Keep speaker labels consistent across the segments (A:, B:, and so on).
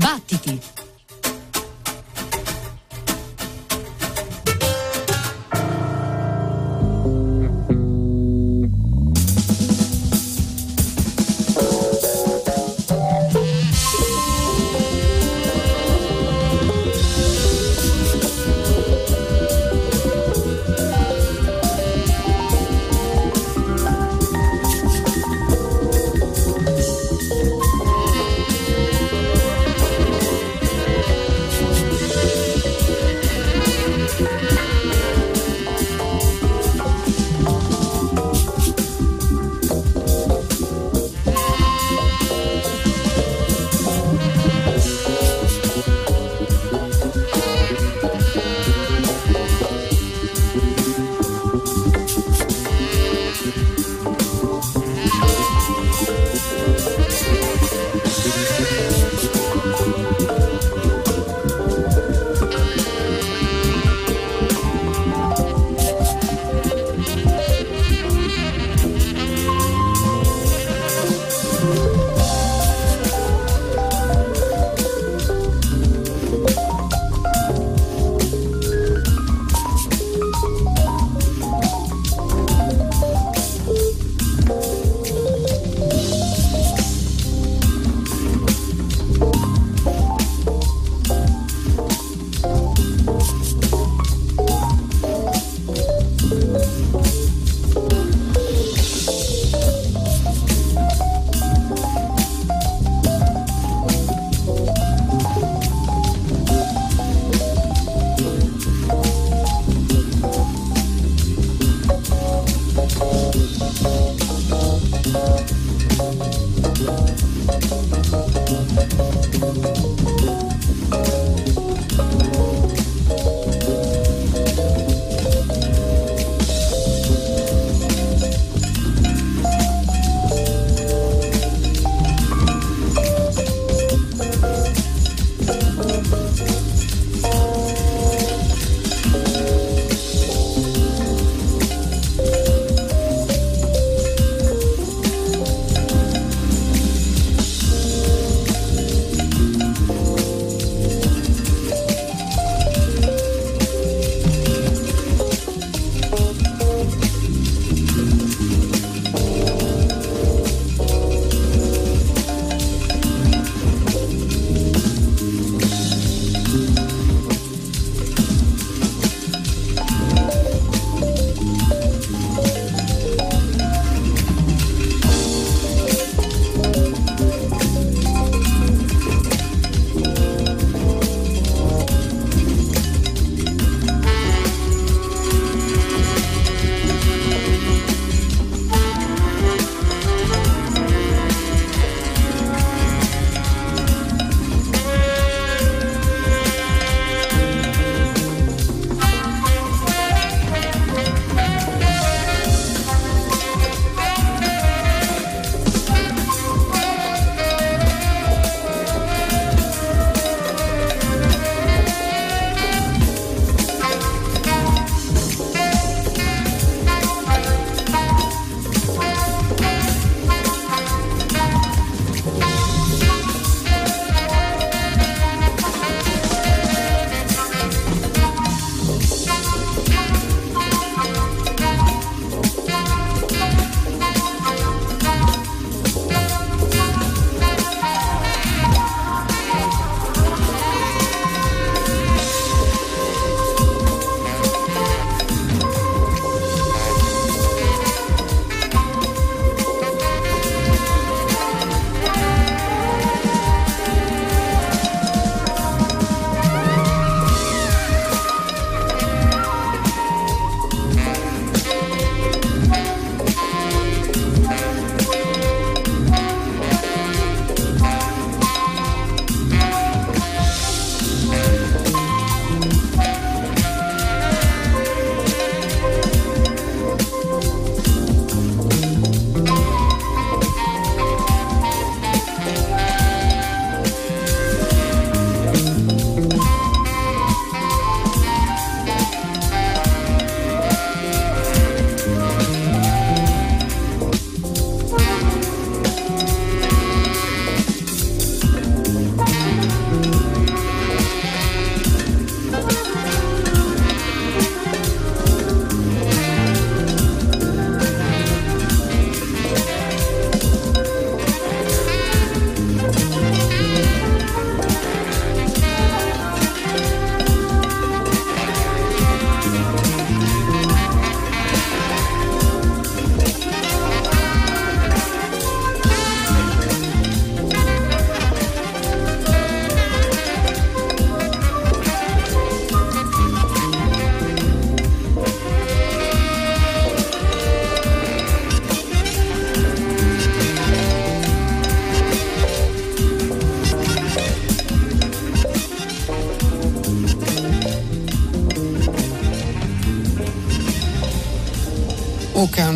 A: Battiti!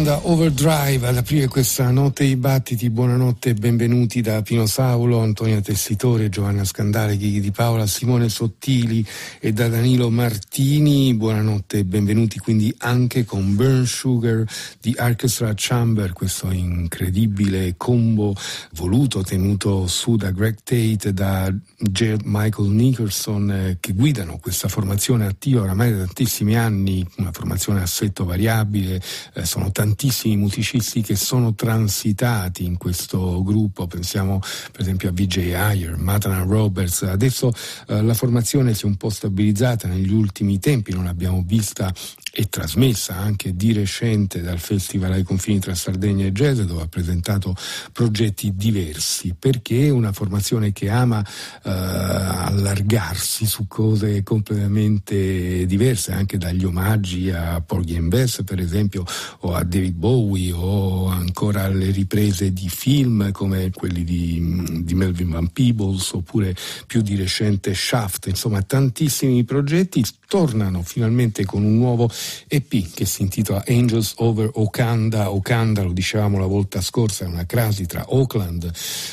B: Okanda Overdrive ad aprire questa notte i battiti. Buonanotte e benvenuti da Pino Saulo, Antonia Tessitore, Giovanna Scandale, Ghighi di Paola, Simone Sottili e da Danilo Martini. Buonanotte e benvenuti quindi anche con Burn Sugar di Orchestra Chamber, questo incredibile combo voluto, tenuto su da Greg Tate, da J. Michael Nicholson eh, che guidano questa formazione attiva oramai da tantissimi anni, una formazione a assetto variabile. Eh, sono tantissimi musicisti che sono transitati in questo gruppo, pensiamo per esempio a VJ Ayer, Matana Roberts, adesso eh, la formazione si è un po' stabilizzata negli ultimi tempi, non l'abbiamo vista e trasmessa anche di recente dal Festival ai confini tra Sardegna e Jazz dove ha presentato progetti diversi. Perché è una formazione che ama eh, allargarsi su cose completamente diverse anche dagli omaggi a Porgy and per esempio o a David Bowie o ancora alle riprese di film come quelli di, di Melvin Van Peebles oppure più di recente Shaft insomma tantissimi progetti tornano finalmente con un nuovo EP che si intitola Angels Over Okanda. Okanda, lo dicevamo la volta scorsa, è una crasi tra Oakland,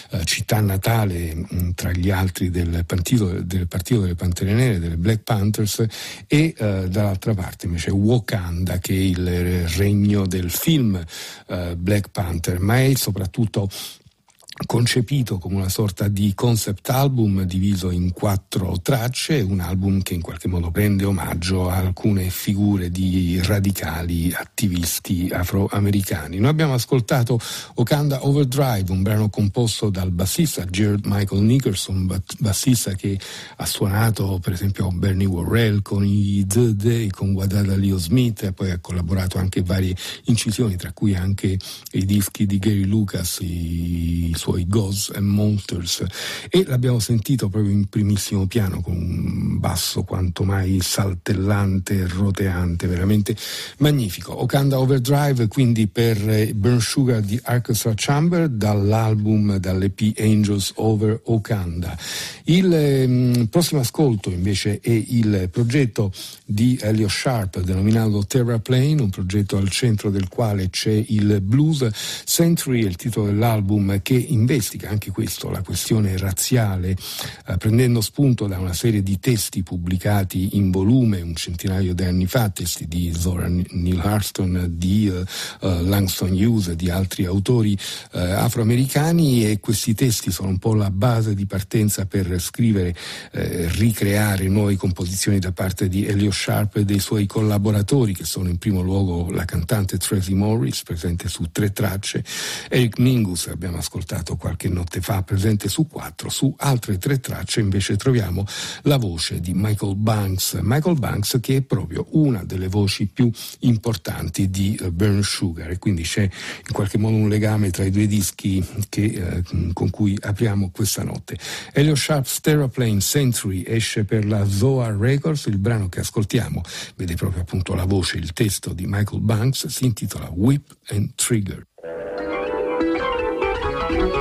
B: eh, città natale mh, mm, tra gli altri del partito, del partito, delle Pantere Nere, delle Black Panthers, e eh, dall'altra parte invece Wakanda, che è il regno del film eh, Black Panther, ma è soprattutto concepito come una sorta di concept album diviso in quattro tracce, un album che in qualche modo prende omaggio a alcune figure di radicali attivisti afroamericani. Noi abbiamo ascoltato Okanda Overdrive, un brano composto dal bassista Jared Michael Nicholson, bassista che ha suonato per esempio Bernie Worrell con i The Day, con Leo Smith e poi ha collaborato anche varie incisioni, tra cui anche i dischi di Gary Lucas, i suoi Ghosts and Monsters e l'abbiamo sentito proprio in primissimo piano con un basso quanto mai saltellante roteante, veramente magnifico. Okanda Overdrive quindi per Burn Sugar di Orchestra Chamber dall'album, dall'EP Angels Over Okanda. Il eh, prossimo ascolto invece è il progetto di Elio Sharp denominato Terraplane, un progetto al centro del quale c'è il blues. Century è il titolo dell'album che investiga anche questo, la questione razziale, eh, prendendo spunto da una serie di testi pubblicati in volume un centinaio di anni fa, testi di Zora Neale Hurston, di uh, Langston Hughes e di altri autori uh, afroamericani e questi testi sono un po' la base di partenza per scrivere, eh, ricreare nuove composizioni da parte di Elio Sharp e dei suoi collaboratori che sono in primo luogo la cantante Tracy Morris presente su tre tracce, Eric Mingus abbiamo ascoltato qualche notte fa presente su quattro, su altre tre tracce invece troviamo la voce di Michael Banks, Michael Banks che è proprio una delle voci più importanti di uh, Burn Sugar e quindi c'è in qualche modo un legame tra i due dischi che, eh, con cui apriamo questa notte. Elio Sharp's Terraplane Century esce per la Zoa Records, il brano che ascoltiamo vede proprio appunto la voce, il testo di Michael Banks, si intitola Whip and Trigger.
C: Thank you.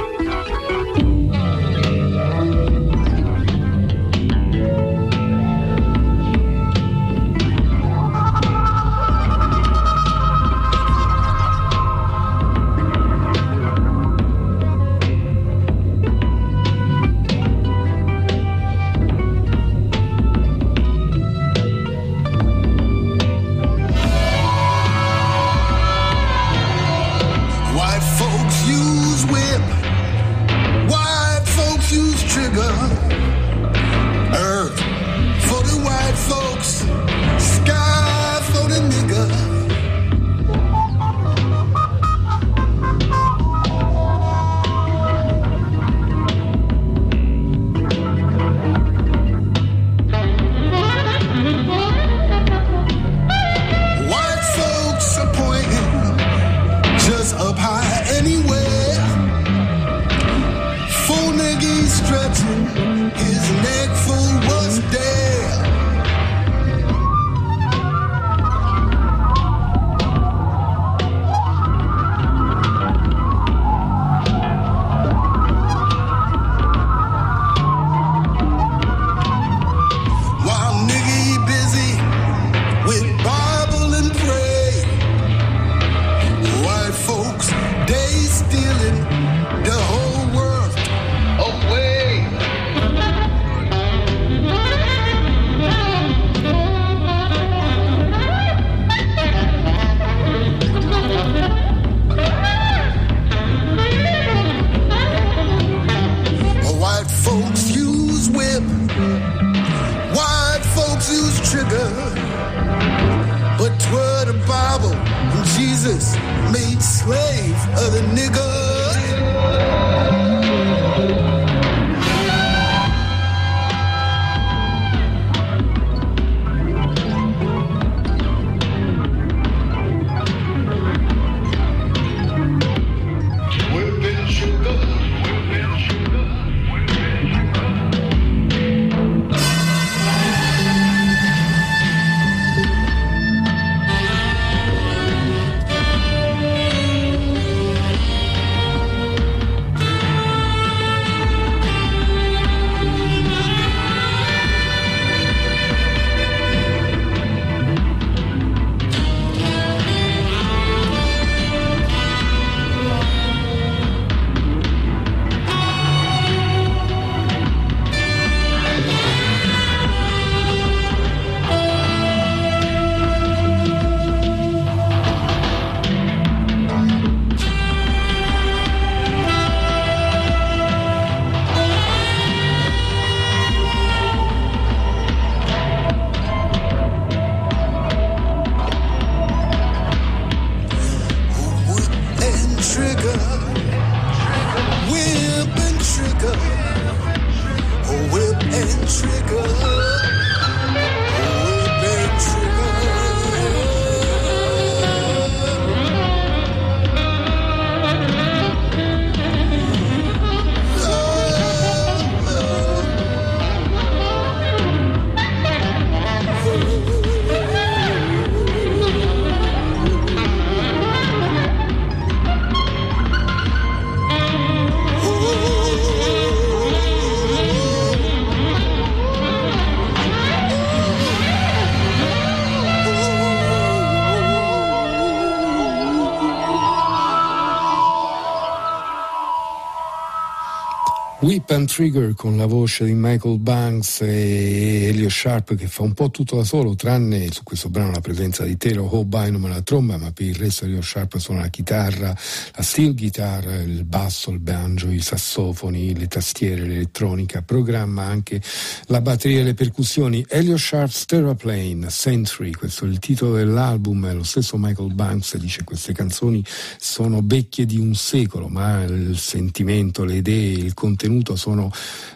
C: And Trigger
B: con la voce di Michael Banks e Elio Sharp che fa un po' tutto da solo, tranne su questo brano la presenza di Taylor Hobynum alla tromba, ma per il resto Elio Sharp suona la chitarra, la steel guitar, il basso, il banjo, i sassofoni, le tastiere, l'elettronica, programma anche la batteria e le percussioni. Elio Sharp's Terraplane, Century, questo è il titolo dell'album, lo stesso Michael Banks dice queste canzoni sono vecchie di un secolo, ma il sentimento, le idee, il contenuto sono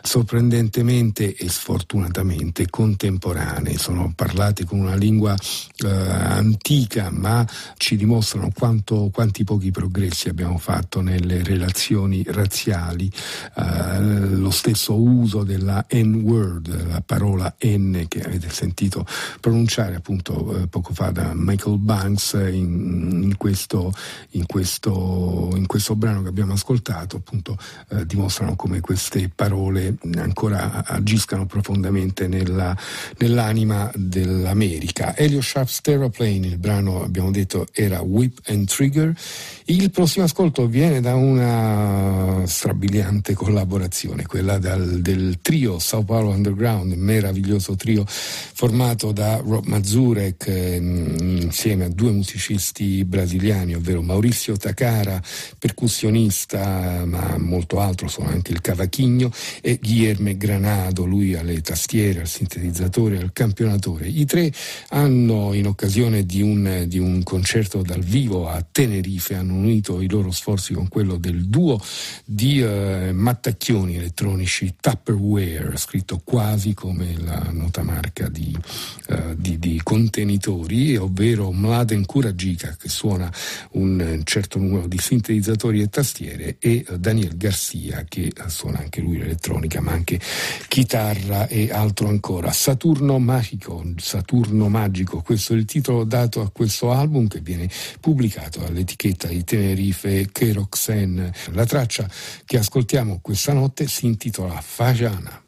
B: sorprendentemente e sfortunatamente contemporanee, sono parlate con una lingua eh, antica, ma ci dimostrano quanto, quanti pochi progressi abbiamo fatto nelle relazioni razziali, eh, lo stesso uso della N-word, la parola N che avete sentito pronunciare appunto eh, poco fa da Michael Banks in, in, questo, in, questo, in questo brano che abbiamo ascoltato, appunto eh, dimostrano come queste parole ancora agiscano profondamente nella, nell'anima dell'America. Elio Sharp's Terraplane, il brano abbiamo detto era Whip and Trigger. Il prossimo ascolto viene da una strabiliante collaborazione, quella dal, del trio Sao Paulo Underground, meraviglioso trio formato da Rob Mazurek eh, insieme a due musicisti brasiliani, ovvero Maurizio Takara, percussionista, ma molto altro, sono anche il cavachigno, e Guillerme Granado, lui alle tastiere, al sintetizzatore, al campionatore. I tre hanno, in occasione di un, di un concerto dal vivo a Tenerife, hanno unito i loro sforzi con quello del duo di eh, mattacchioni elettronici Tupperware, scritto quasi come la notamarca di, eh, di, di contenitori, ovvero Mladen Kuragica che suona un certo numero di sintetizzatori e tastiere e eh, Daniel Garcia che suona anche lui l'elettronica ma anche chitarra e altro ancora. Saturno Magico, Saturno Magico, questo è il titolo dato a questo album che viene pubblicato dall'etichetta di Tenerife Keroxen. La traccia che ascoltiamo questa notte si intitola Fajana.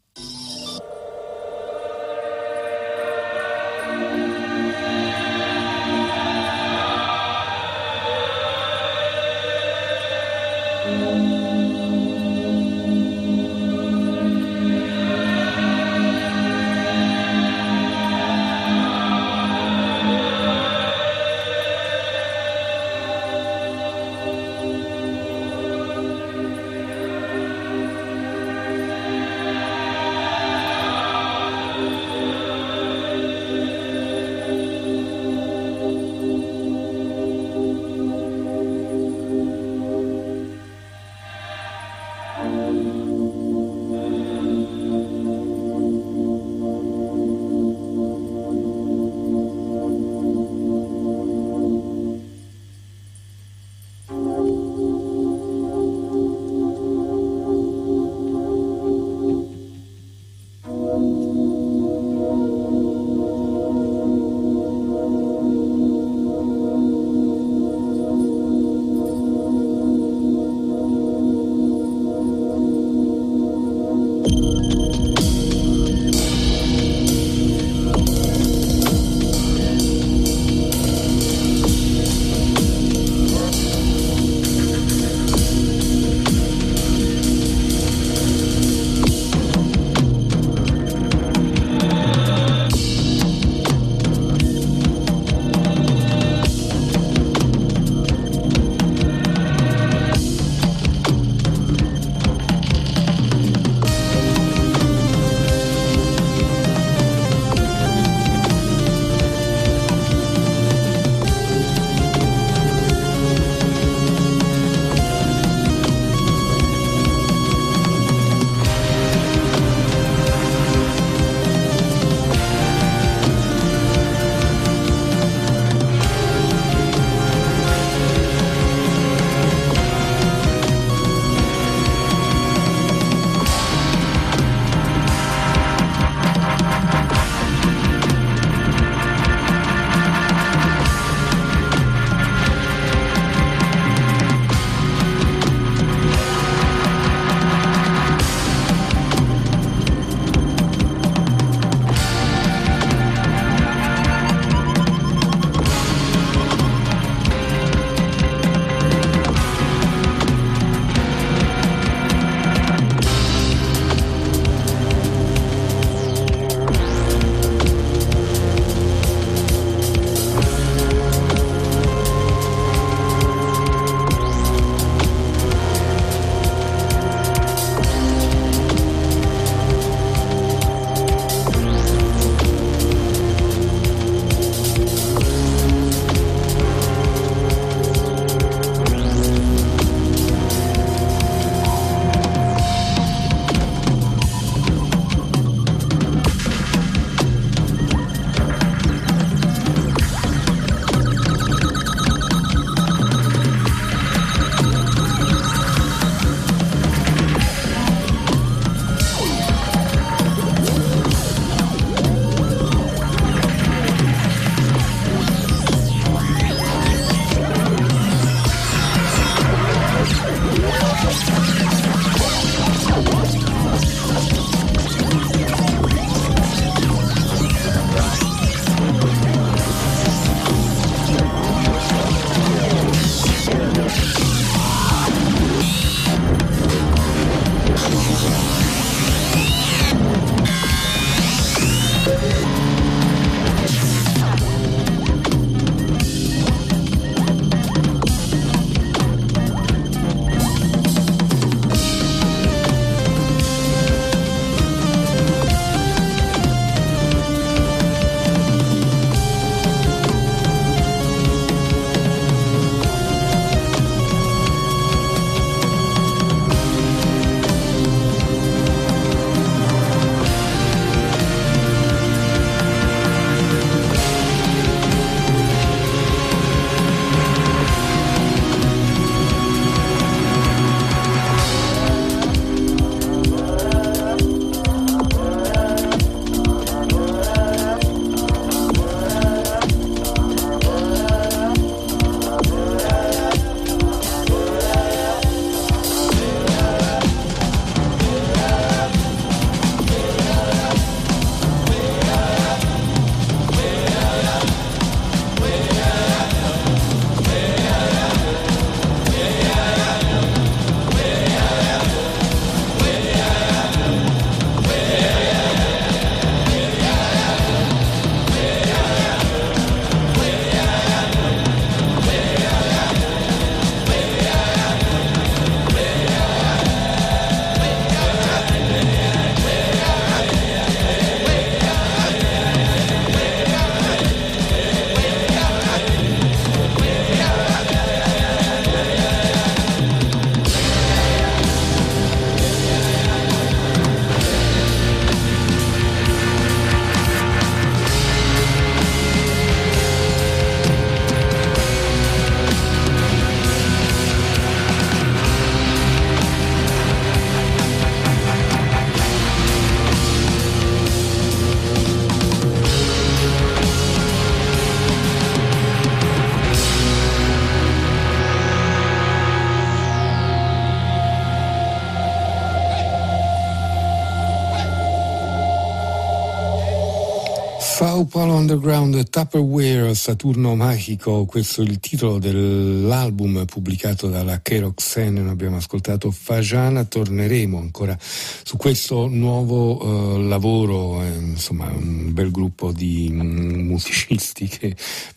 B: Sao Paulo Underground Tupperware Saturno Magico, questo è il titolo dell'album pubblicato dalla Keroxen, abbiamo ascoltato Fajana, torneremo ancora su questo nuovo uh, lavoro, eh, insomma un bel gruppo di um, musicisti che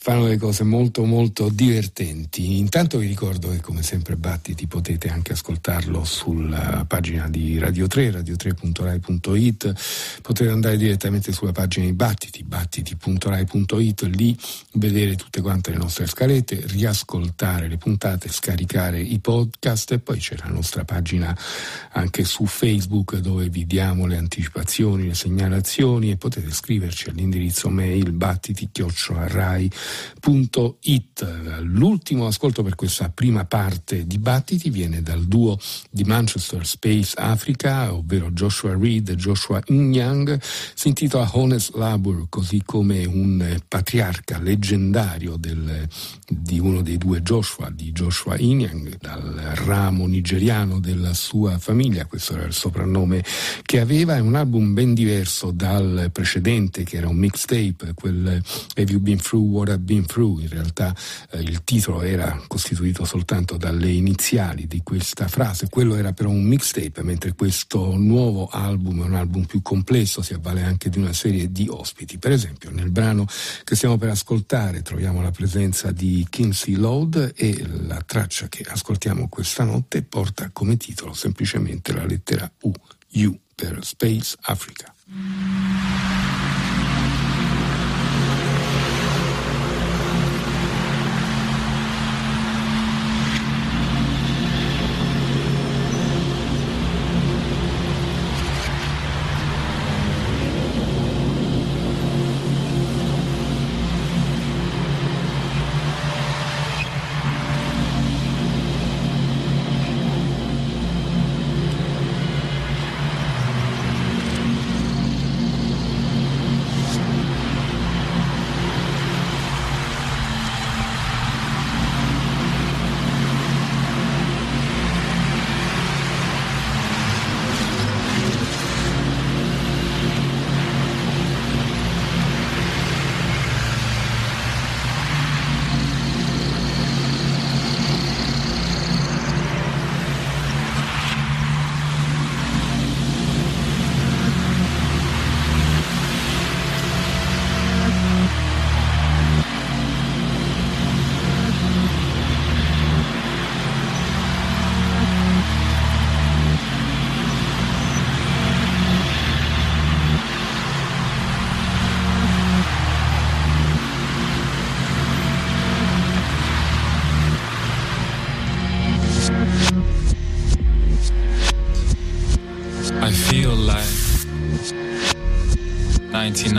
B: fanno delle cose molto molto divertenti. Intanto vi ricordo che come sempre Battiti potete anche ascoltarlo sulla pagina di Radio 3, radio3.rai.it, potete andare direttamente sulla pagina di Battiti battiti, battiti.rai.it, lì vedere tutte quante le nostre scalette, riascoltare le puntate, scaricare i podcast. E poi c'è la nostra pagina anche su Facebook dove vi diamo le anticipazioni, le segnalazioni. E potete scriverci all'indirizzo mail battiti-rai.it. L'ultimo ascolto per questa prima parte di Battiti viene dal duo di Manchester Space Africa, ovvero Joshua Reed e Joshua Nyang, si intitola Honest Labor così come un patriarca leggendario del, di uno dei due Joshua, di Joshua Inyang, dal ramo nigeriano della sua famiglia, questo era il soprannome che aveva, è un album ben diverso dal precedente che era un mixtape, quel Have You Been Through What Been Through, in realtà eh, il titolo era costituito soltanto dalle iniziali di questa frase, quello era però un mixtape, mentre questo nuovo album è un album più complesso, si avvale anche di una serie di ospiti. Per esempio, nel brano che stiamo per ascoltare troviamo la presenza di Kinsey Load e la traccia che ascoltiamo questa notte porta come titolo semplicemente la lettera U, U per Space Africa.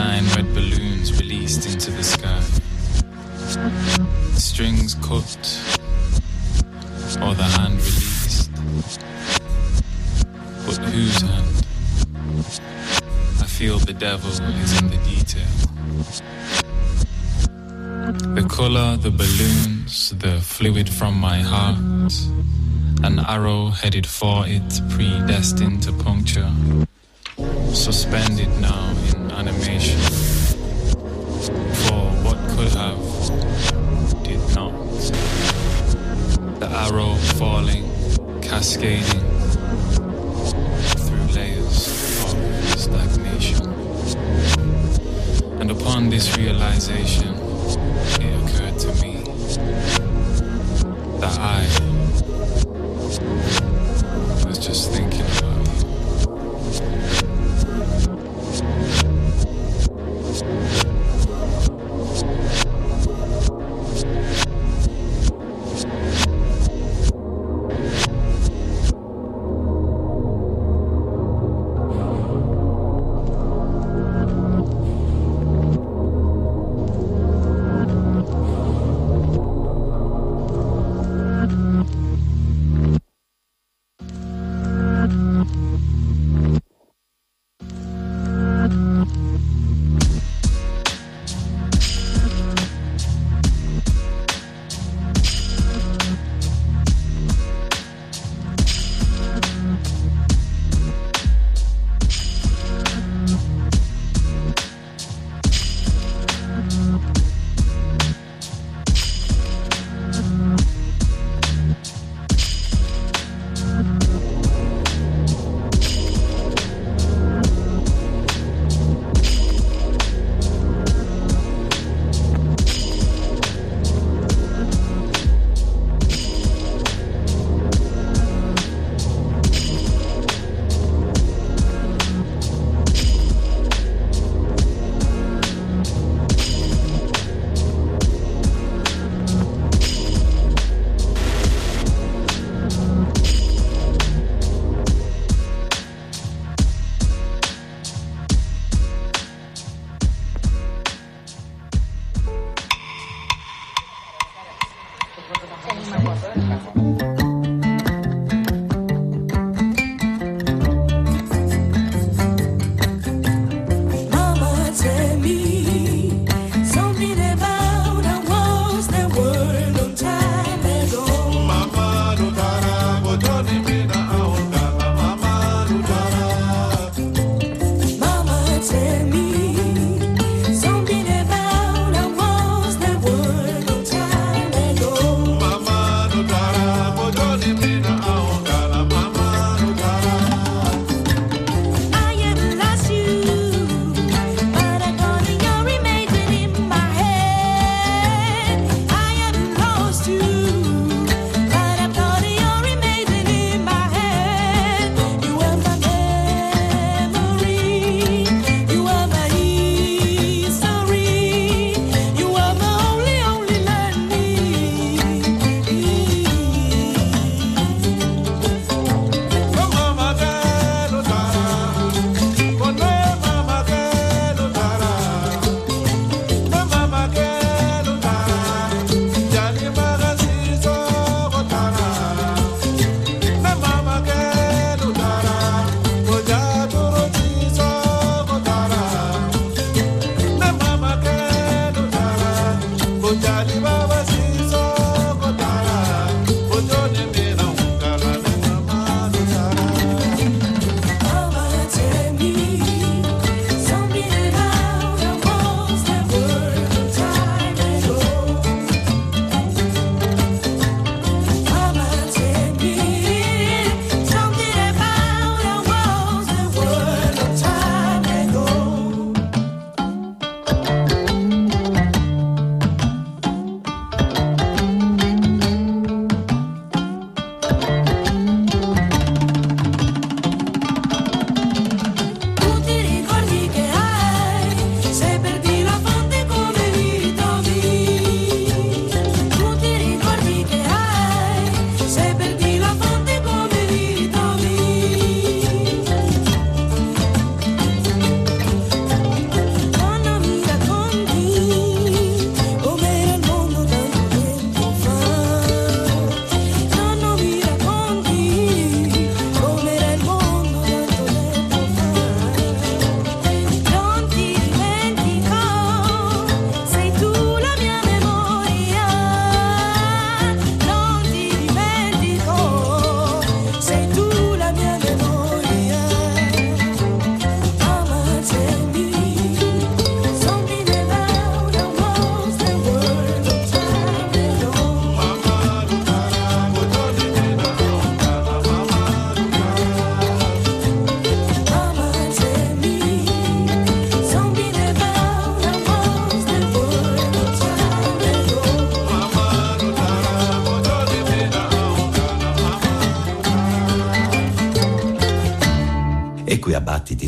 D: nine red balloons released into the sky. Strings cut, or the hand released. But whose hand? I feel the devil is in the detail. The color, the balloons, the fluid from my heart. An arrow headed for it, predestined to puncture. Suspended now animation. For what could have, did not. The arrow falling, cascading through layers of stagnation. And upon this realization, it occurred to me that I was just thinking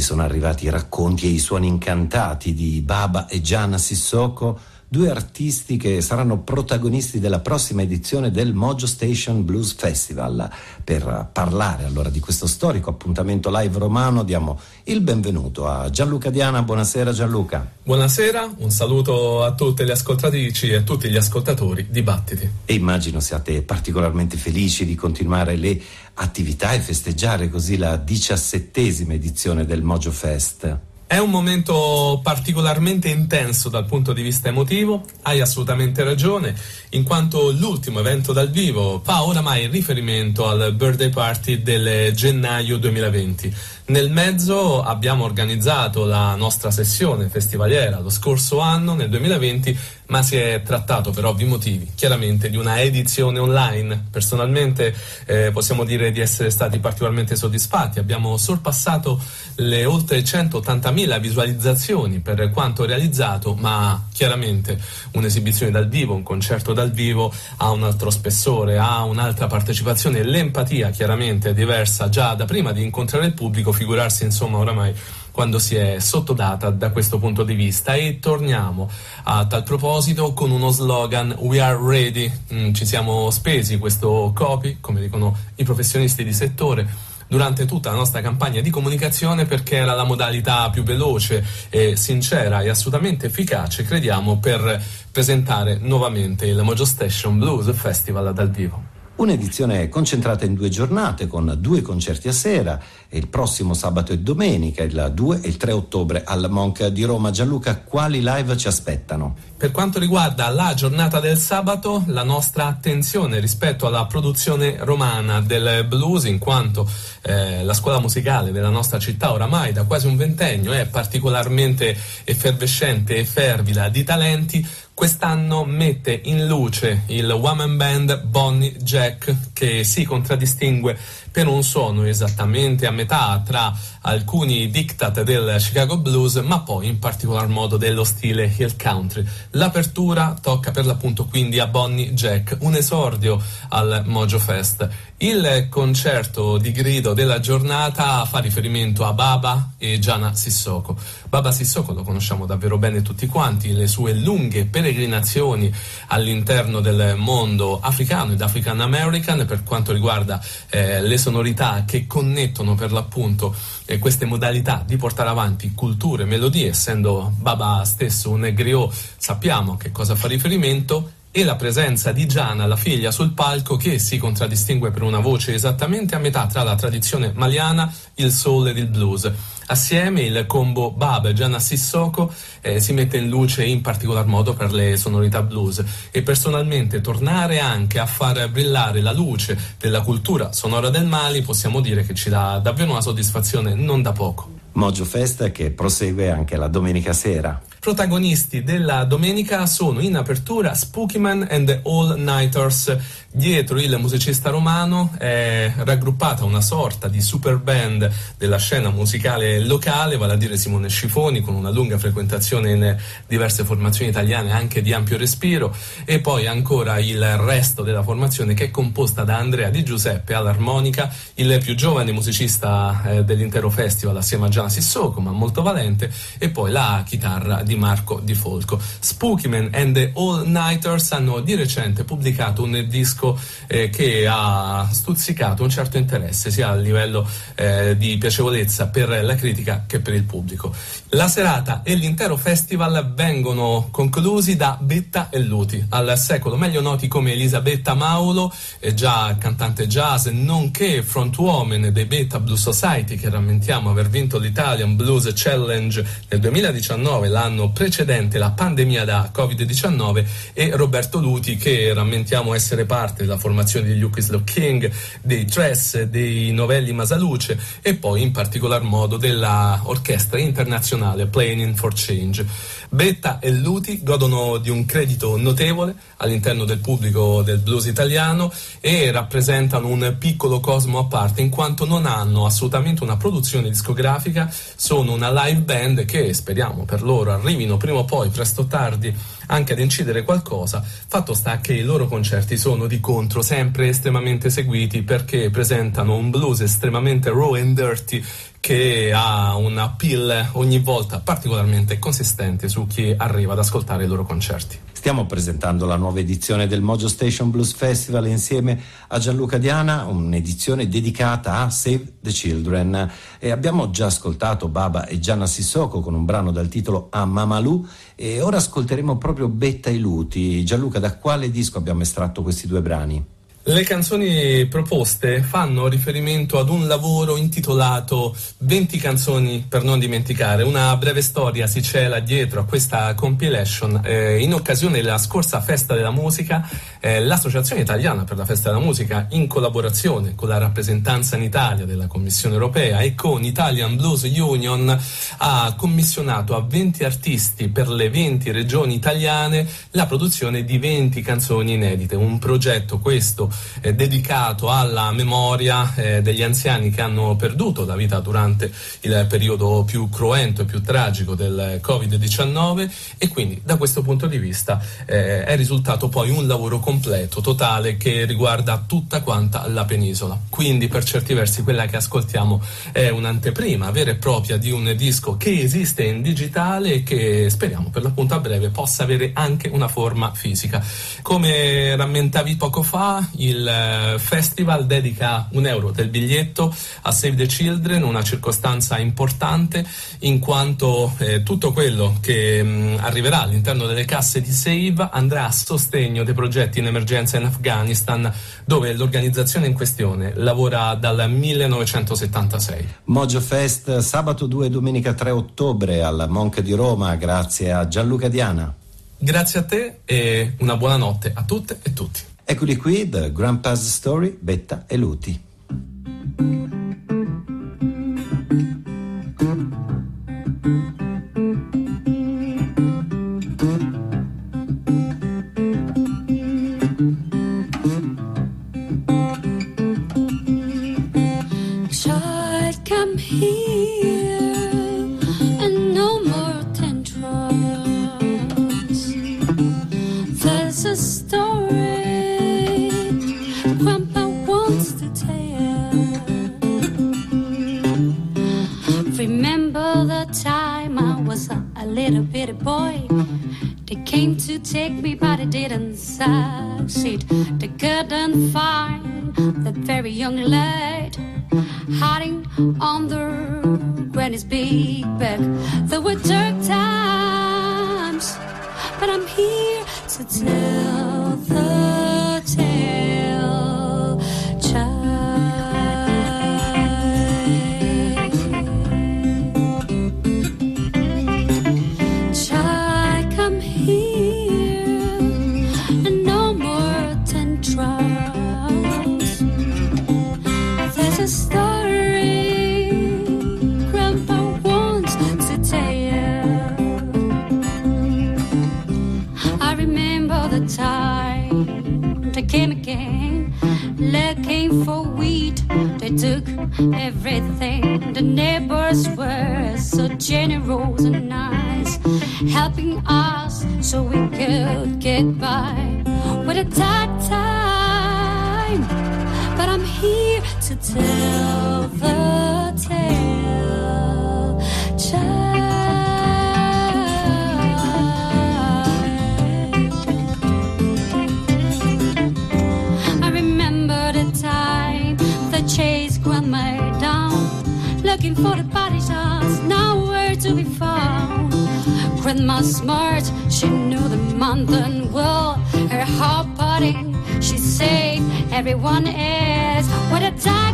E: sono arrivati i racconti e i suoni incantati di Baba e Gianna Sissoko, due artisti che saranno protagonisti della prossima edizione del Mojo Station Blues Festival. Per parlare allora di questo storico appuntamento live romano diamo il benvenuto a Gianluca Diana. Buonasera Gianluca.
F: Buonasera, un saluto a tutte le ascoltatrici e a tutti gli ascoltatori di Battiti.
E: E immagino siate particolarmente felici di continuare le attività e festeggiare così la diciassettesima edizione del Mojo Fest.
F: È un momento particolarmente intenso dal punto di vista emotivo, hai assolutamente ragione, in quanto l'ultimo evento dal vivo fa oramai riferimento al birthday party del gennaio 2020. Nel mezzo abbiamo organizzato la nostra sessione festivaliera lo scorso anno, nel 2020, ma si è trattato per ovvi motivi, chiaramente di una edizione online. Personalmente eh, possiamo dire di essere stati particolarmente soddisfatti, abbiamo sorpassato le oltre 180.000 visualizzazioni per quanto realizzato, ma chiaramente un'esibizione dal vivo, un concerto dal vivo ha un altro spessore, ha un'altra partecipazione, l'empatia chiaramente è diversa già da prima di incontrare il pubblico, figurarsi insomma oramai quando si è sottodata da questo punto di vista. E torniamo a tal proposito con uno slogan We are ready, mm, ci siamo spesi questo copy, come dicono i professionisti di settore durante tutta la nostra campagna di comunicazione perché era la modalità più veloce e sincera e assolutamente efficace, crediamo, per presentare nuovamente il Mojo Station Blues Festival dal vivo.
E: Un'edizione concentrata in due giornate con due concerti a sera il prossimo sabato e domenica, il 2 e il 3 ottobre al Monk di Roma. Gianluca, quali live ci aspettano?
F: Per quanto riguarda la giornata del sabato, la nostra attenzione rispetto alla produzione romana del blues, in quanto eh, la scuola musicale della nostra città oramai da quasi un ventennio è particolarmente effervescente e fervida di talenti, quest'anno mette in luce il woman band Bonnie Jack che si contraddistingue per un suono esattamente a metà tra alcuni diktat del Chicago Blues, ma poi in particolar modo dello stile Hill Country. L'apertura tocca per l'appunto quindi a Bonnie Jack, un esordio al Mojo Fest. Il concerto di grido della giornata fa riferimento a Baba e Gianna Sissoko. Baba Sissoko lo conosciamo davvero bene tutti quanti, le sue lunghe peregrinazioni all'interno del mondo africano ed African American per quanto riguarda eh, le sonorità che connettono per l'appunto eh, queste modalità di portare avanti culture, melodie, essendo Baba stesso un griot, sappiamo a che cosa fa riferimento e la presenza di Gianna, la figlia, sul palco che si contraddistingue per una voce esattamente a metà tra la tradizione maliana, il soul ed il blues. Assieme il combo Bab Gianna Sissoko eh, si mette in luce in particolar modo per le sonorità blues e personalmente tornare anche a far brillare la luce della cultura sonora del Mali possiamo dire che ci dà davvero una soddisfazione non da poco.
E: Mojo Fest che prosegue anche la domenica sera.
F: Protagonisti della domenica sono in apertura Spookyman and the All Nighters. Dietro il musicista romano è raggruppata una sorta di super band della scena musicale locale, vale a dire Simone Scifoni, con una lunga frequentazione in diverse formazioni italiane anche di ampio respiro, e poi ancora il resto della formazione che è composta da Andrea Di Giuseppe all'armonica, il più giovane musicista eh, dell'intero festival assieme a Gianna Sissoko, ma molto valente, e poi la chitarra di Marco Di Folco. Spookyman and the All Nighters hanno di recente pubblicato un disco eh, che ha stuzzicato un certo interesse sia a livello eh, di piacevolezza per la critica che per il pubblico. La serata e l'intero festival vengono conclusi da Betta e Luti, al secolo meglio noti come Elisabetta Maulo, già cantante jazz, nonché frontwoman dei Betta Blues Society che rammentiamo aver vinto l'Italian Blues Challenge nel 2019, l'anno precedente la pandemia da Covid-19 e Roberto Luti che rammentiamo essere parte della formazione degli Ukislo King, dei Tress, dei Novelli Masaluce e poi in particolar modo della orchestra internazionale Playing for Change. Betta e Luti godono di un credito notevole all'interno del pubblico del blues italiano e rappresentano un piccolo cosmo a parte in quanto non hanno assolutamente una produzione discografica, sono una live band che speriamo per loro arrivino prima o poi, presto o tardi, anche ad incidere qualcosa. Fatto sta che i loro concerti sono di contro sempre estremamente seguiti perché presentano un blues estremamente raw and dirty che ha un appeal ogni volta particolarmente consistente su chi arriva ad ascoltare i loro concerti.
E: Stiamo presentando la nuova edizione del Mojo Station Blues Festival insieme a Gianluca Diana, un'edizione dedicata a Save the Children. E abbiamo già ascoltato Baba e Gianna Sissoko con un brano dal titolo A Mamalu e ora ascolteremo proprio Betta e Luti. Gianluca, da quale disco abbiamo estratto questi due brani?
F: Le canzoni proposte fanno riferimento ad un lavoro intitolato 20 canzoni per non dimenticare. Una breve storia si cela dietro a questa compilation. Eh, in occasione della scorsa festa della musica, eh, l'Associazione Italiana per la Festa della Musica, in collaborazione con la rappresentanza in Italia della Commissione Europea e con Italian Blues Union, ha commissionato a 20 artisti per le 20 regioni italiane la produzione di 20 canzoni inedite. Un progetto questo eh, dedicato alla memoria eh, degli anziani che hanno perduto la vita durante il periodo più cruento e più tragico del Covid-19 e quindi da questo punto di vista eh, è risultato poi un lavoro completo, totale, che riguarda tutta quanta la penisola. Quindi per certi versi quella che ascoltiamo è un'anteprima vera e propria di un disco che esiste in digitale e che speriamo per l'appunto a breve possa avere anche una forma fisica. Come rammentavi poco fa, il eh, festival dedica un euro del biglietto a Save the Children, una circostanza importante in quanto eh, tutto quello che mh, mm, arriverà all'interno delle casse di Save andrà a sostegno dei progetti in emergenza in Afghanistan dove l'organizzazione in questione lavora dal 1976.
E: Mojo Fest sabato 2 e domenica 3 ottobre al Monk di Roma grazie a Gianluca Diana.
F: Grazie a te e una buona notte a tutte e tutti.
E: Eccoli qui, The Grandpa's Story, Betta e Luti.
G: the boy. They came to take me, but it didn't succeed. They couldn't find that very young lad hiding under granny's big back There were dark times, but I'm here to tell the and eyes, helping us. Grandma smart, she knew the mountain well. Her heart parting, she saved everyone else. What a time,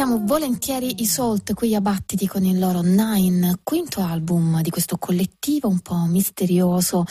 H: ascoltiamo volentieri i Salt qui a con il loro Nine, quinto album di questo collettivo un po' misterioso,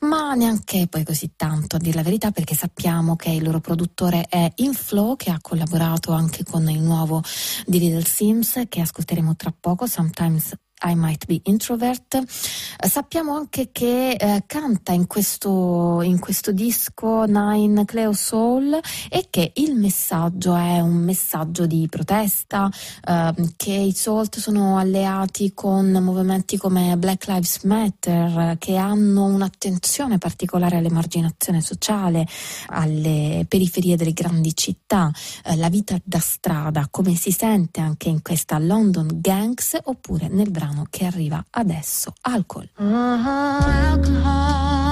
H: ma neanche poi così tanto a dire la verità perché sappiamo che il loro produttore è Inflow che ha collaborato anche con il nuovo di Little Sims che ascolteremo tra poco, Sometimes i Might Be Introvert. Sappiamo anche che eh, canta in questo, in questo, disco Nine Cleo Soul e che il messaggio è un messaggio di protesta, eh, che i Salt sono alleati con movimenti come Black Lives Matter, che hanno un'attenzione particolare all'emarginazione sociale, alle periferie delle grandi città, eh, la vita da strada, come si sente anche in questa London Gangs oppure nel brano brano che arriva adesso, Alcol.
I: Uh-huh, alcohol.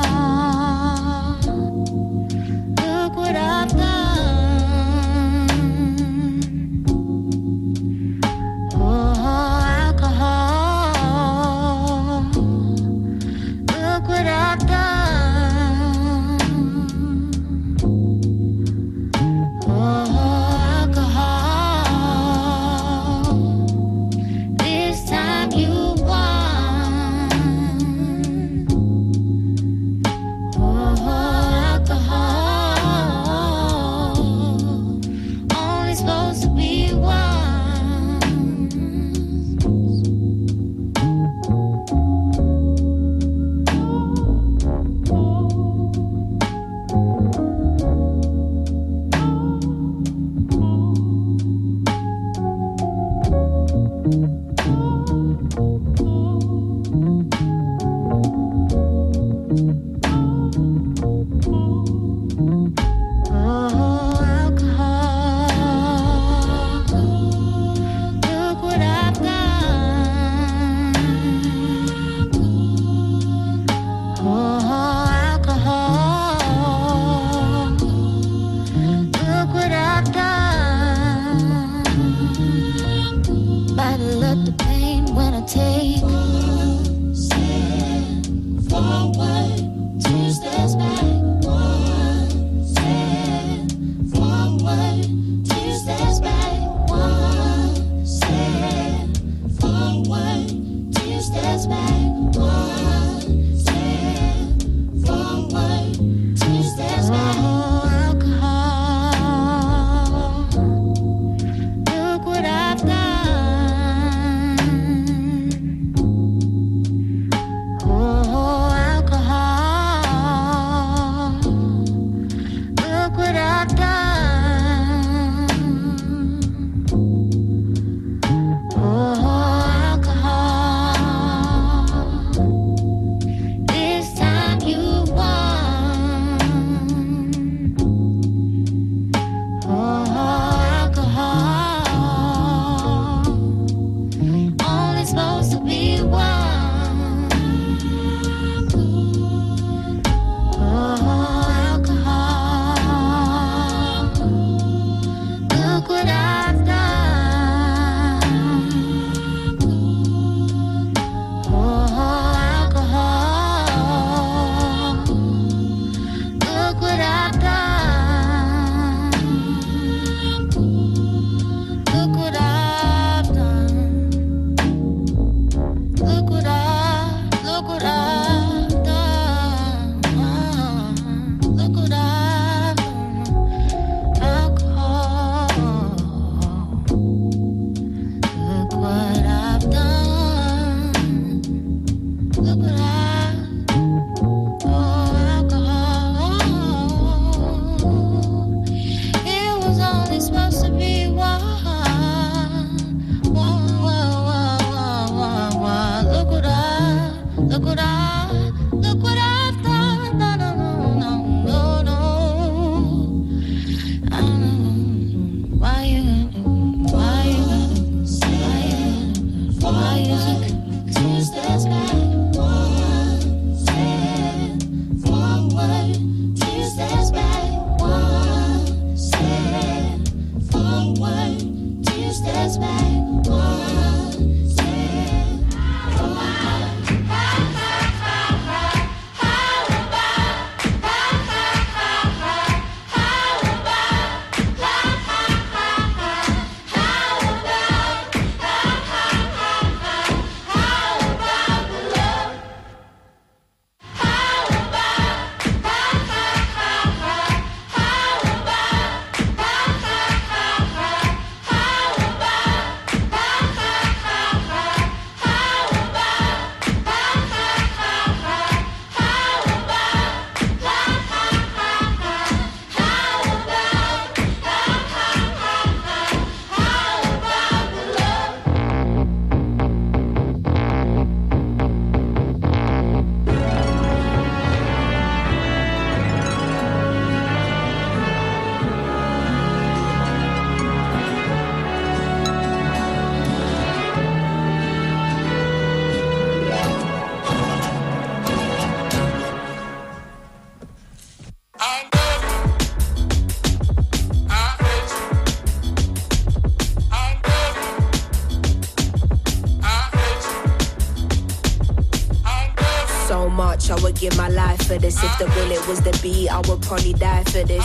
J: The bullet was the beat, I would probably die for this.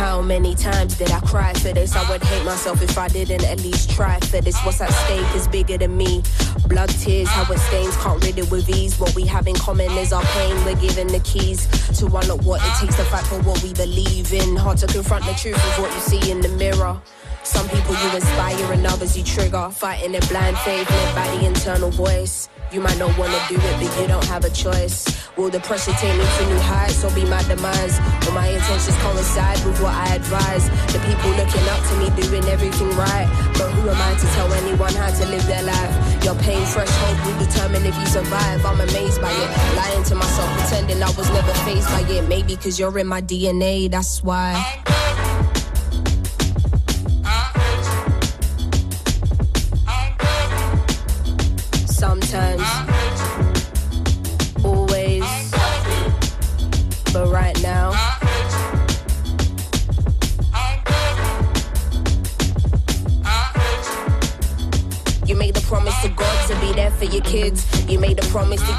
J: How many times did I cry for this? I would hate myself if I didn't at least try for this. What's at stake is bigger than me. Blood, tears, how it stains, can't rid it with ease. What we have in common is our pain. We're given the keys to unlock what it takes to fight for what we believe in. Hard to confront the truth of what you see in the mirror. Some people you inspire and others you trigger. Fighting in blind faith led by the internal voice. You might not wanna do it, but you don't have a choice. Will the pressure take me to new heights or be my demise? Will my intentions coincide with what I advise? The people looking up to me doing everything right. But who am I to tell anyone how to live their life? Your pain threshold will determine if you survive. I'm amazed by it. Lying to myself, pretending I was never faced by it. Maybe cause you're in my DNA, that's why.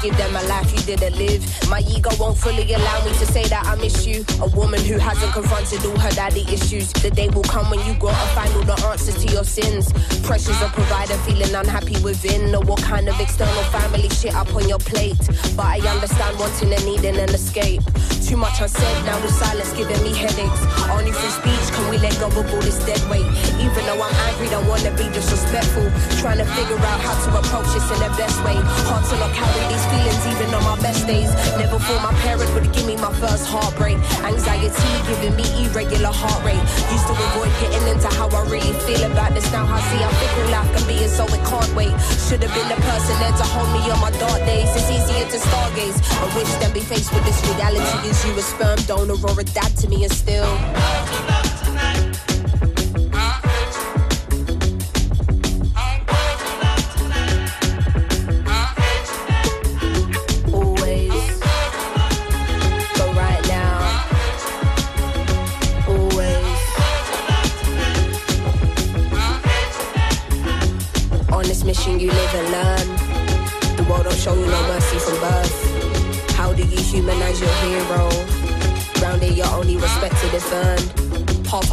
J: Give them a life you didn't live. My ego won't fully allow me to say that I miss you. A woman who hasn't confronted all her daddy issues. The day will come when you gotta find all the answers to your sins. Pressures of provider, feeling unhappy within. Or what kind of external family shit up on your plate. But I understand wanting and needing an escape. Too much unsaid, now with silence giving me headaches. Only through speech can we let go of all this dead weight. Even though I'm angry, don't wanna be disrespectful. Trying to figure out how to approach this in the best way. Hard to not carry these feelings even on my best days. Never thought my parents would give me my first heartbreak. Anxiety giving me irregular heart rate. Used to avoid getting into how I really feel about this. Now I see I'm fickle life can be, so it can't wait. Should have been the person there to hold me on my dark days. It's easier to stargaze. I wish than be faced with this reality. You a sperm donor or a dad to me, and still.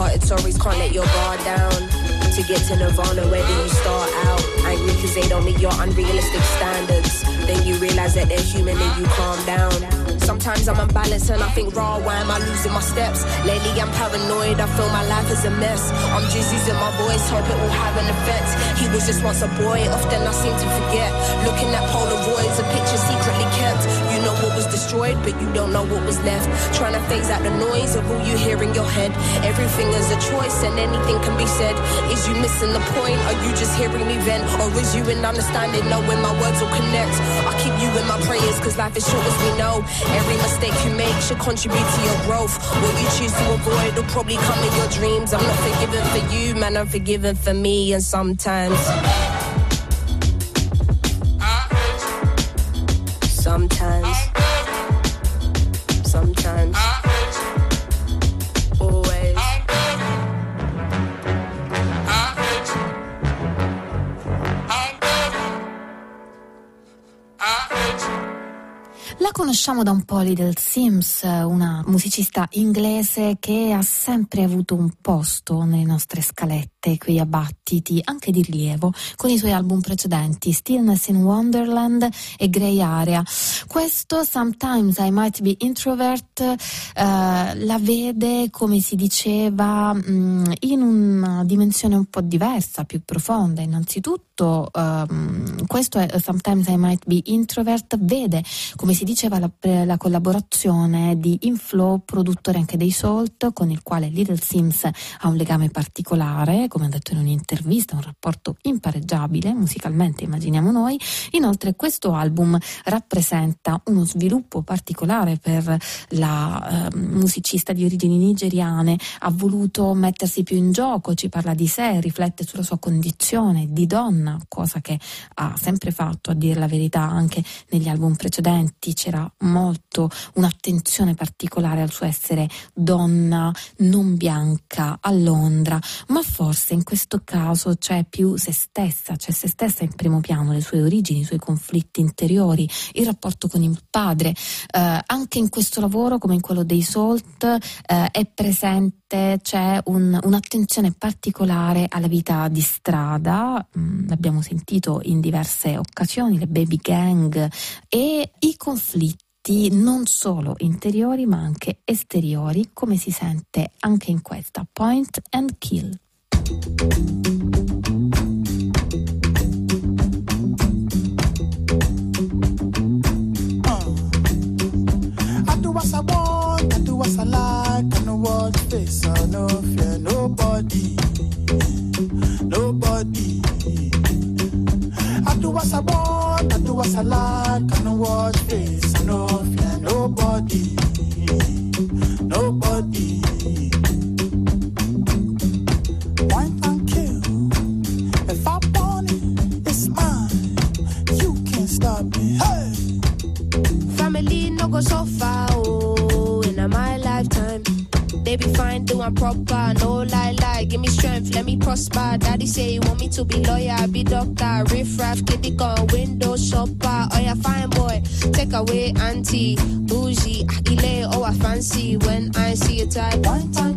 J: Earned. Half-hearted stories can't let your guard down. To get to Nirvana, where do you start out? Angry cause they don't meet your unrealistic standards. Then you realize that they're human and you calm down. Sometimes I'm unbalanced and I think, raw, why am I losing my steps? Lately I'm paranoid, I feel my life is a mess. I'm just using my voice, hope it will have an effect. He was just once a boy, often I seem to forget. Looking at Polaroids, a picture secretly kept. You know what was destroyed, but you don't know what was left. Trying to phase out the noise of all you hear in your head. Everything is a choice and anything can be said. Is you missing the point? Are you just hearing me vent? Or is you in understanding, knowing my words will connect? I keep you in my prayers, cause life is short as we know. Every mistake you make should contribute to your growth. What you choose to avoid will probably come in your dreams. I'm not forgiven for you, man, I'm forgiven for me, and sometimes. Sometimes.
H: Conosciamo da un po' Little Sims, una musicista inglese che ha sempre avuto un posto nelle nostre scalette qui a Battiti, anche di rilievo, con i suoi album precedenti Stillness in Wonderland e Grey Area. Questo Sometimes I Might Be Introvert eh, la vede, come si diceva, mh, in una dimensione un po' diversa, più profonda. Innanzitutto, ehm, questo è Sometimes I Might Be Introvert, vede, come si diceva, la, la collaborazione di Inflow, produttore anche dei Salt, con il quale Little Sims ha un legame particolare, come ha detto in un'intervista, un rapporto impareggiabile musicalmente, immaginiamo noi. Inoltre questo album rappresenta uno sviluppo particolare per la eh, musicista di origini nigeriane, ha voluto mettersi più in gioco, ci parla di sé, riflette sulla sua condizione di donna donna, cosa che ha sempre fatto, a dire la verità, anche negli album precedenti c'era molto un'attenzione particolare al suo essere donna non bianca a Londra, ma forse in questo caso c'è più se stessa, c'è se stessa in primo piano, le sue origini, i suoi conflitti interiori, il rapporto con il padre. Eh, anche in questo lavoro, come in quello dei Salt, eh, è presente, c'è un, un'attenzione particolare alla vita di strada, mm, l'abbiamo sentito in diverse occasioni, le baby gang e i conflitti non solo interiori ma anche esteriori, come si sente anche in questa Point and Kill.
C: I do what I want, I do what I like. I no fear nobody, nobody. I do what I want, I do what I like. I know what face, I no fear nobody, nobody. Kill. If I want it, it's mine. You can't stop me. Hey.
J: Family no go so far, oh, in my lifetime. They be fine, doing proper, no lie, lie. Give me strength, let me prosper. Daddy say he want me to be lawyer, be doctor, riff raff, kitty gun, window shopper. Oh yeah, fine boy, take away auntie, bougie, ile, oh I fancy when I see a type.
C: Point and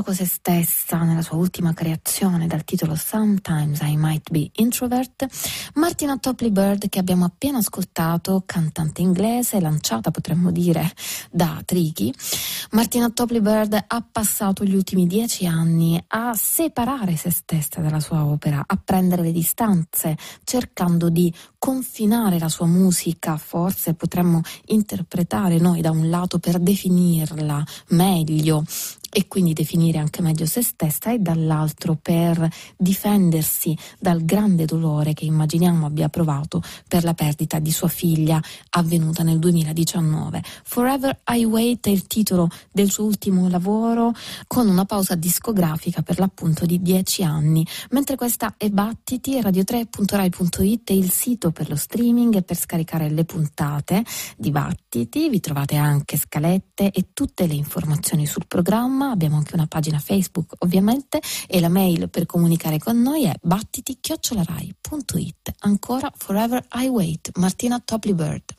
H: gioco se stessa nella sua ultima creazione dal titolo Sometimes I Might Be Introvert. Martina Topley Bird, che abbiamo appena ascoltato, cantante inglese, lanciata potremmo dire da Tricky. Martina Topley Bird ha passato gli ultimi dieci anni a separare se stessa dalla sua opera, a prendere le distanze, cercando di confinare la sua musica, forse potremmo interpretare noi da un lato per definirla meglio meglio e quindi definire anche meglio se stessa e dall'altro per difendersi dal grande dolore che immaginiamo abbia provato per la perdita di sua figlia avvenuta nel 2019. Forever I Wait è il titolo del suo ultimo lavoro con una pausa discografica per l'appunto di dieci anni, mentre questa è Battiti, radio3.rai.it è il sito per lo streaming e per scaricare le puntate di Battiti, vi trovate anche scalette e tutte le informazioni sul programma programma, abbiamo anche una pagina Facebook ovviamente e la mail per comunicare con noi è battiti-rai.it. Ancora Forever I Wait, Martina Topley Bird.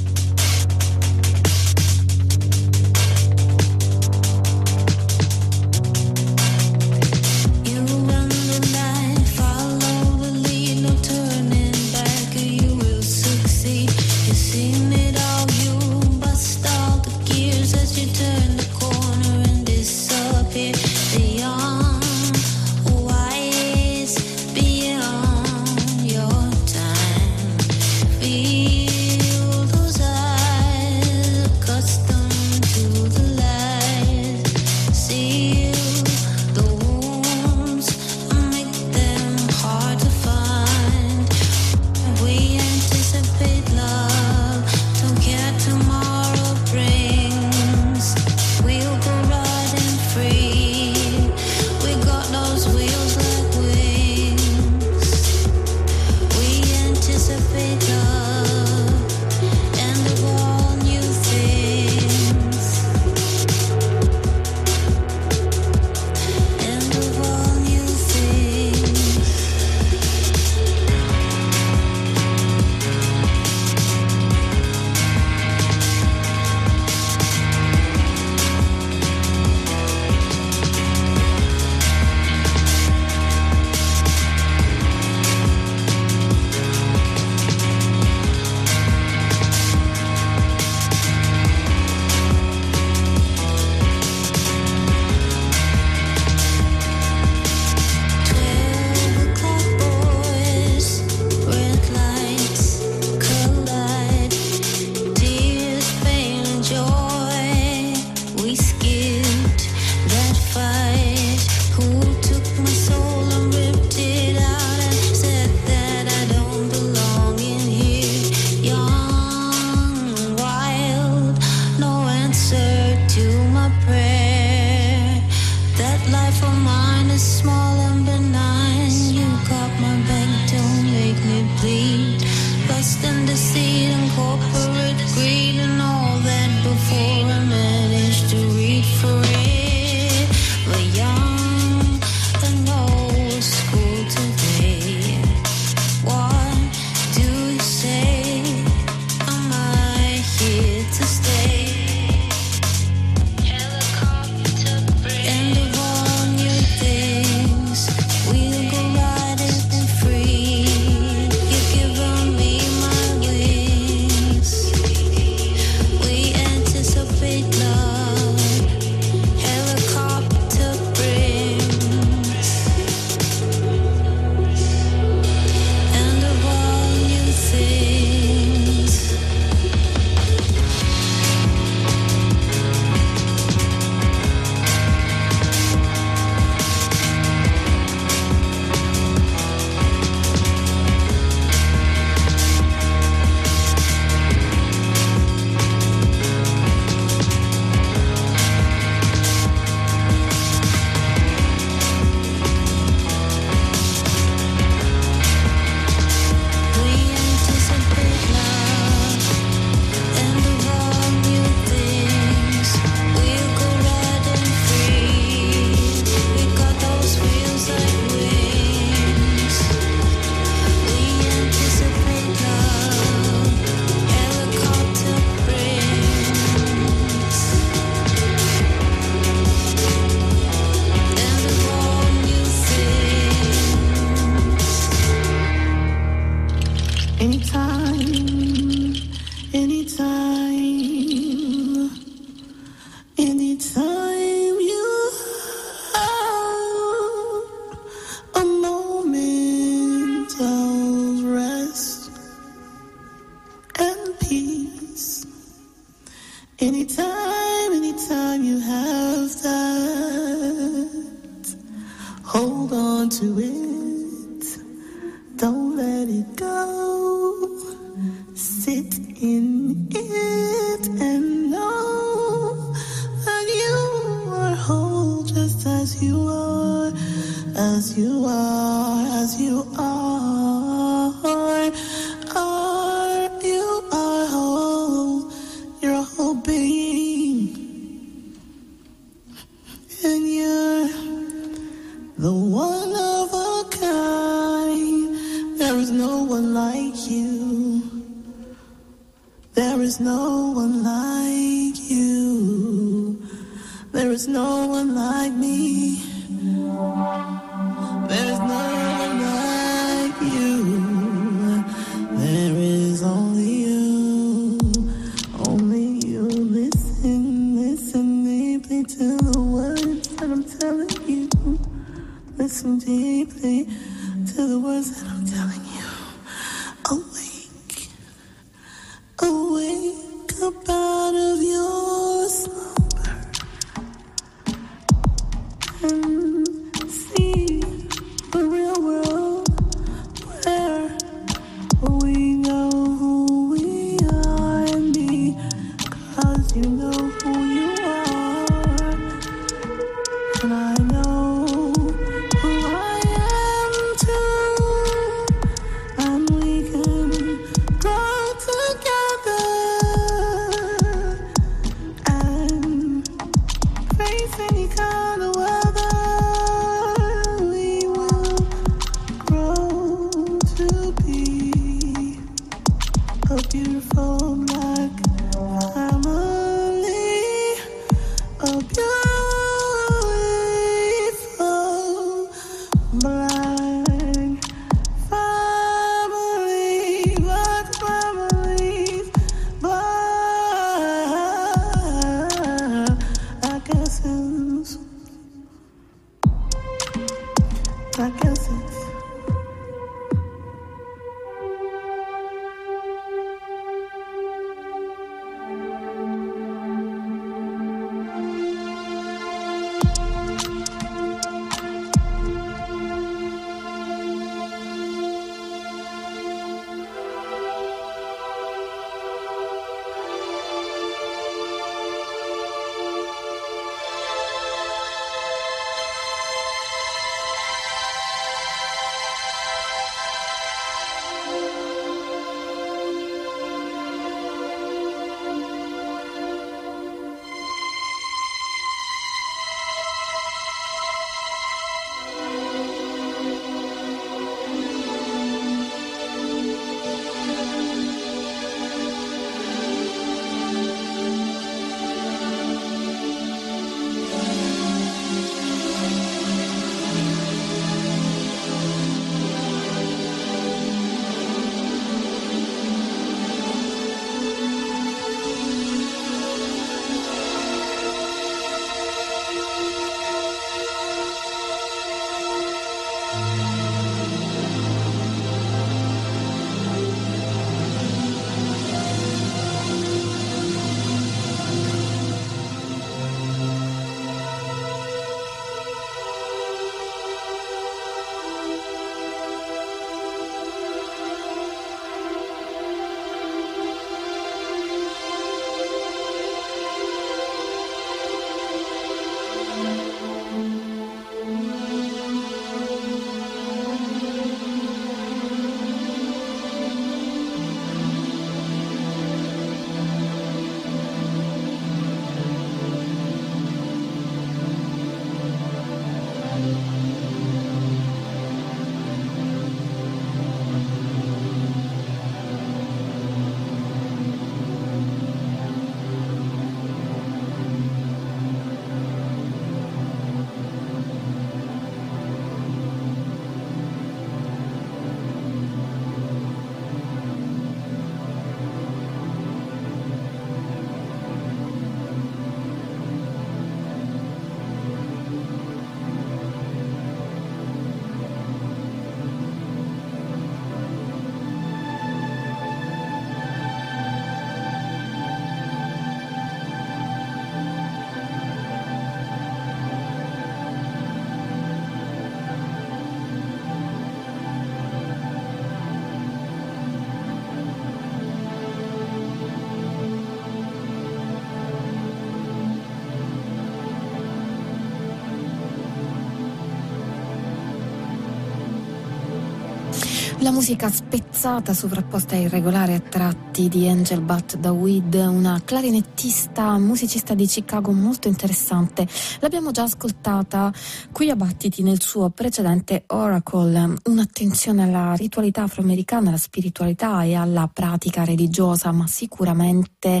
H: La musica spezzata, sovrapposta e irregolare a tratti di Angel Butt da Weed, una clarinettista, musicista di Chicago molto interessante. L'abbiamo già ascoltata qui a Battiti nel suo precedente Oracle. Un'attenzione alla ritualità afroamericana, alla spiritualità e alla pratica religiosa, ma sicuramente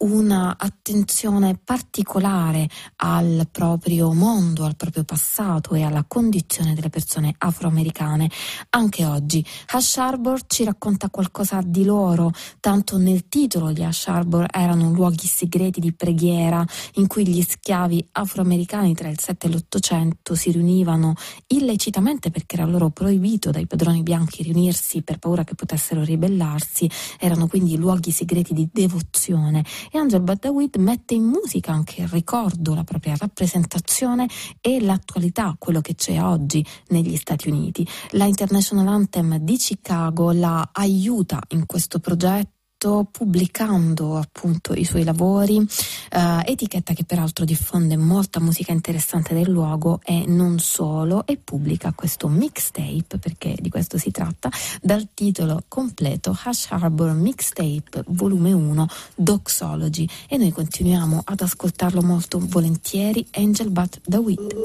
H: una attenzione particolare al proprio mondo, al proprio passato e alla condizione delle persone afroamericane. Anche oggi Ash Harbor ci racconta qualcosa di loro, tanto nel titolo gli Ash Harbor erano luoghi segreti di preghiera in cui gli schiavi afroamericani tra il 7 e l'800 si riunivano illecitamente perché era loro proibito dai padroni bianchi riunirsi per paura che potessero ribellarsi, erano quindi luoghi segreti di devozione e Angel Badawid mette in musica anche il ricordo, la propria rappresentazione e l'attualità, quello che c'è oggi negli Stati Uniti. La International Anthem di Chicago la aiuta in questo progetto pubblicando appunto i suoi lavori, eh, etichetta che peraltro diffonde molta musica interessante del luogo e non solo, e pubblica questo mixtape, perché di questo si tratta, dal titolo completo Hash Harbor Mixtape volume 1 Doxology e noi continuiamo ad ascoltarlo molto volentieri Angel But the Weed.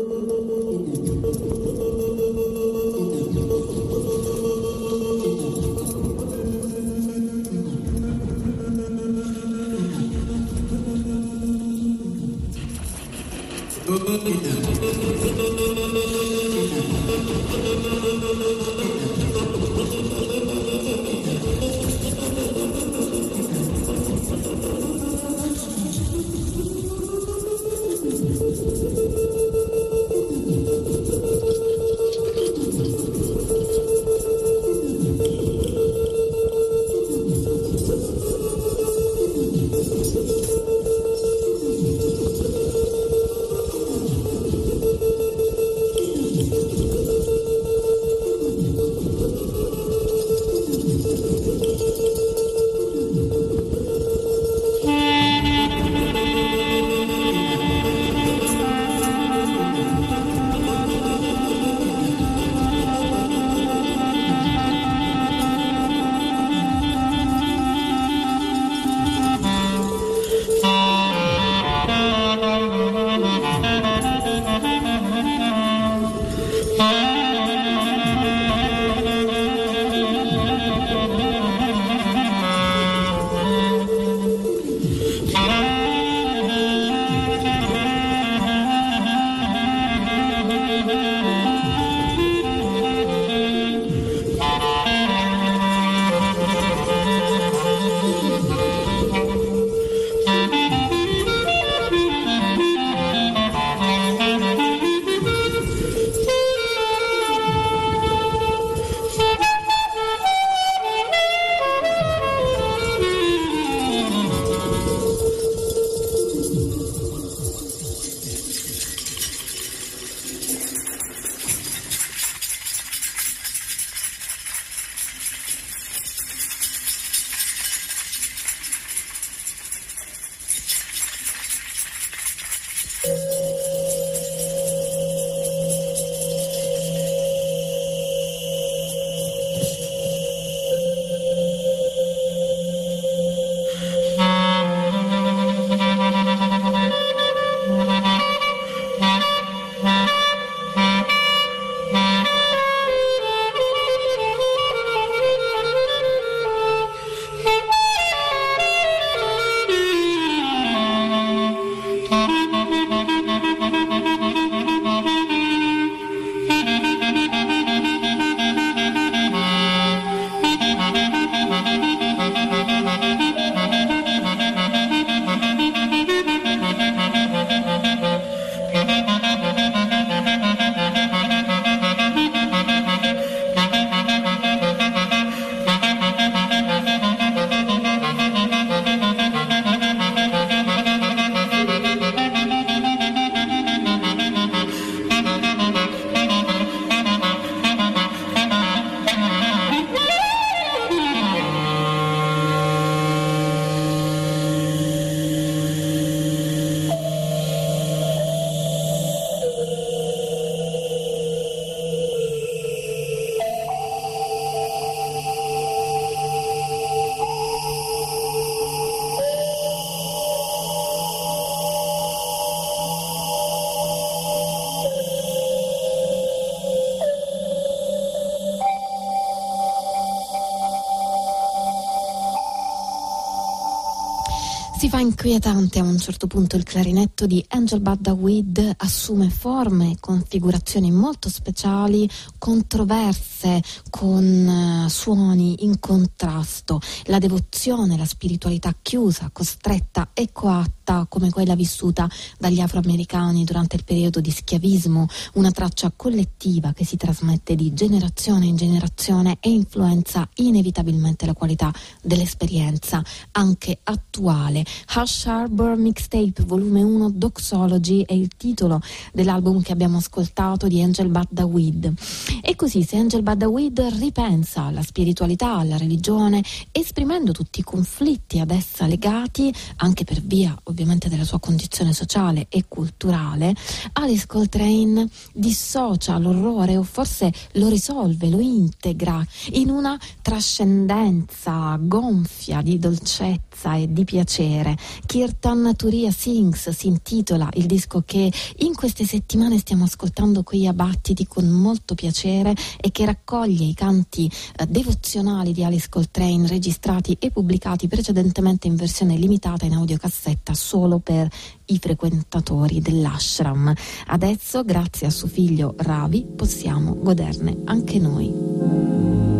H: good enough. Si fa inquietante a un certo punto il clarinetto di Angel Baddaweed assume forme e configurazioni molto speciali, controverse, con uh, suoni in contrasto. La devozione, la spiritualità chiusa, costretta e coatta come quella vissuta dagli afroamericani durante il periodo di schiavismo, una traccia collettiva che si trasmette di generazione in generazione e influenza inevitabilmente la qualità dell'esperienza anche attuale. Hush Harbor Mixtape Volume 1 Doxology è il titolo dell'album che abbiamo ascoltato di Angel Baddaweed. E così se Angel Baddaweed ripensa alla spiritualità, alla religione, esprimendo tutti i conflitti ad essa legati, anche per via ovviamente della sua condizione sociale e culturale, Alice Coltrane dissocia l'orrore o forse lo risolve, lo integra in una trascendenza gonfia di dolcezza e di piacere. Kirtan Turia Sings si intitola il disco che in queste settimane stiamo ascoltando qui a Battiti con molto piacere e che raccoglie i canti eh, devozionali di Alice Coltrane registrati e pubblicati precedentemente in versione limitata in audiocassetta solo per i frequentatori dell'ashram. Adesso, grazie a suo figlio Ravi, possiamo goderne anche noi.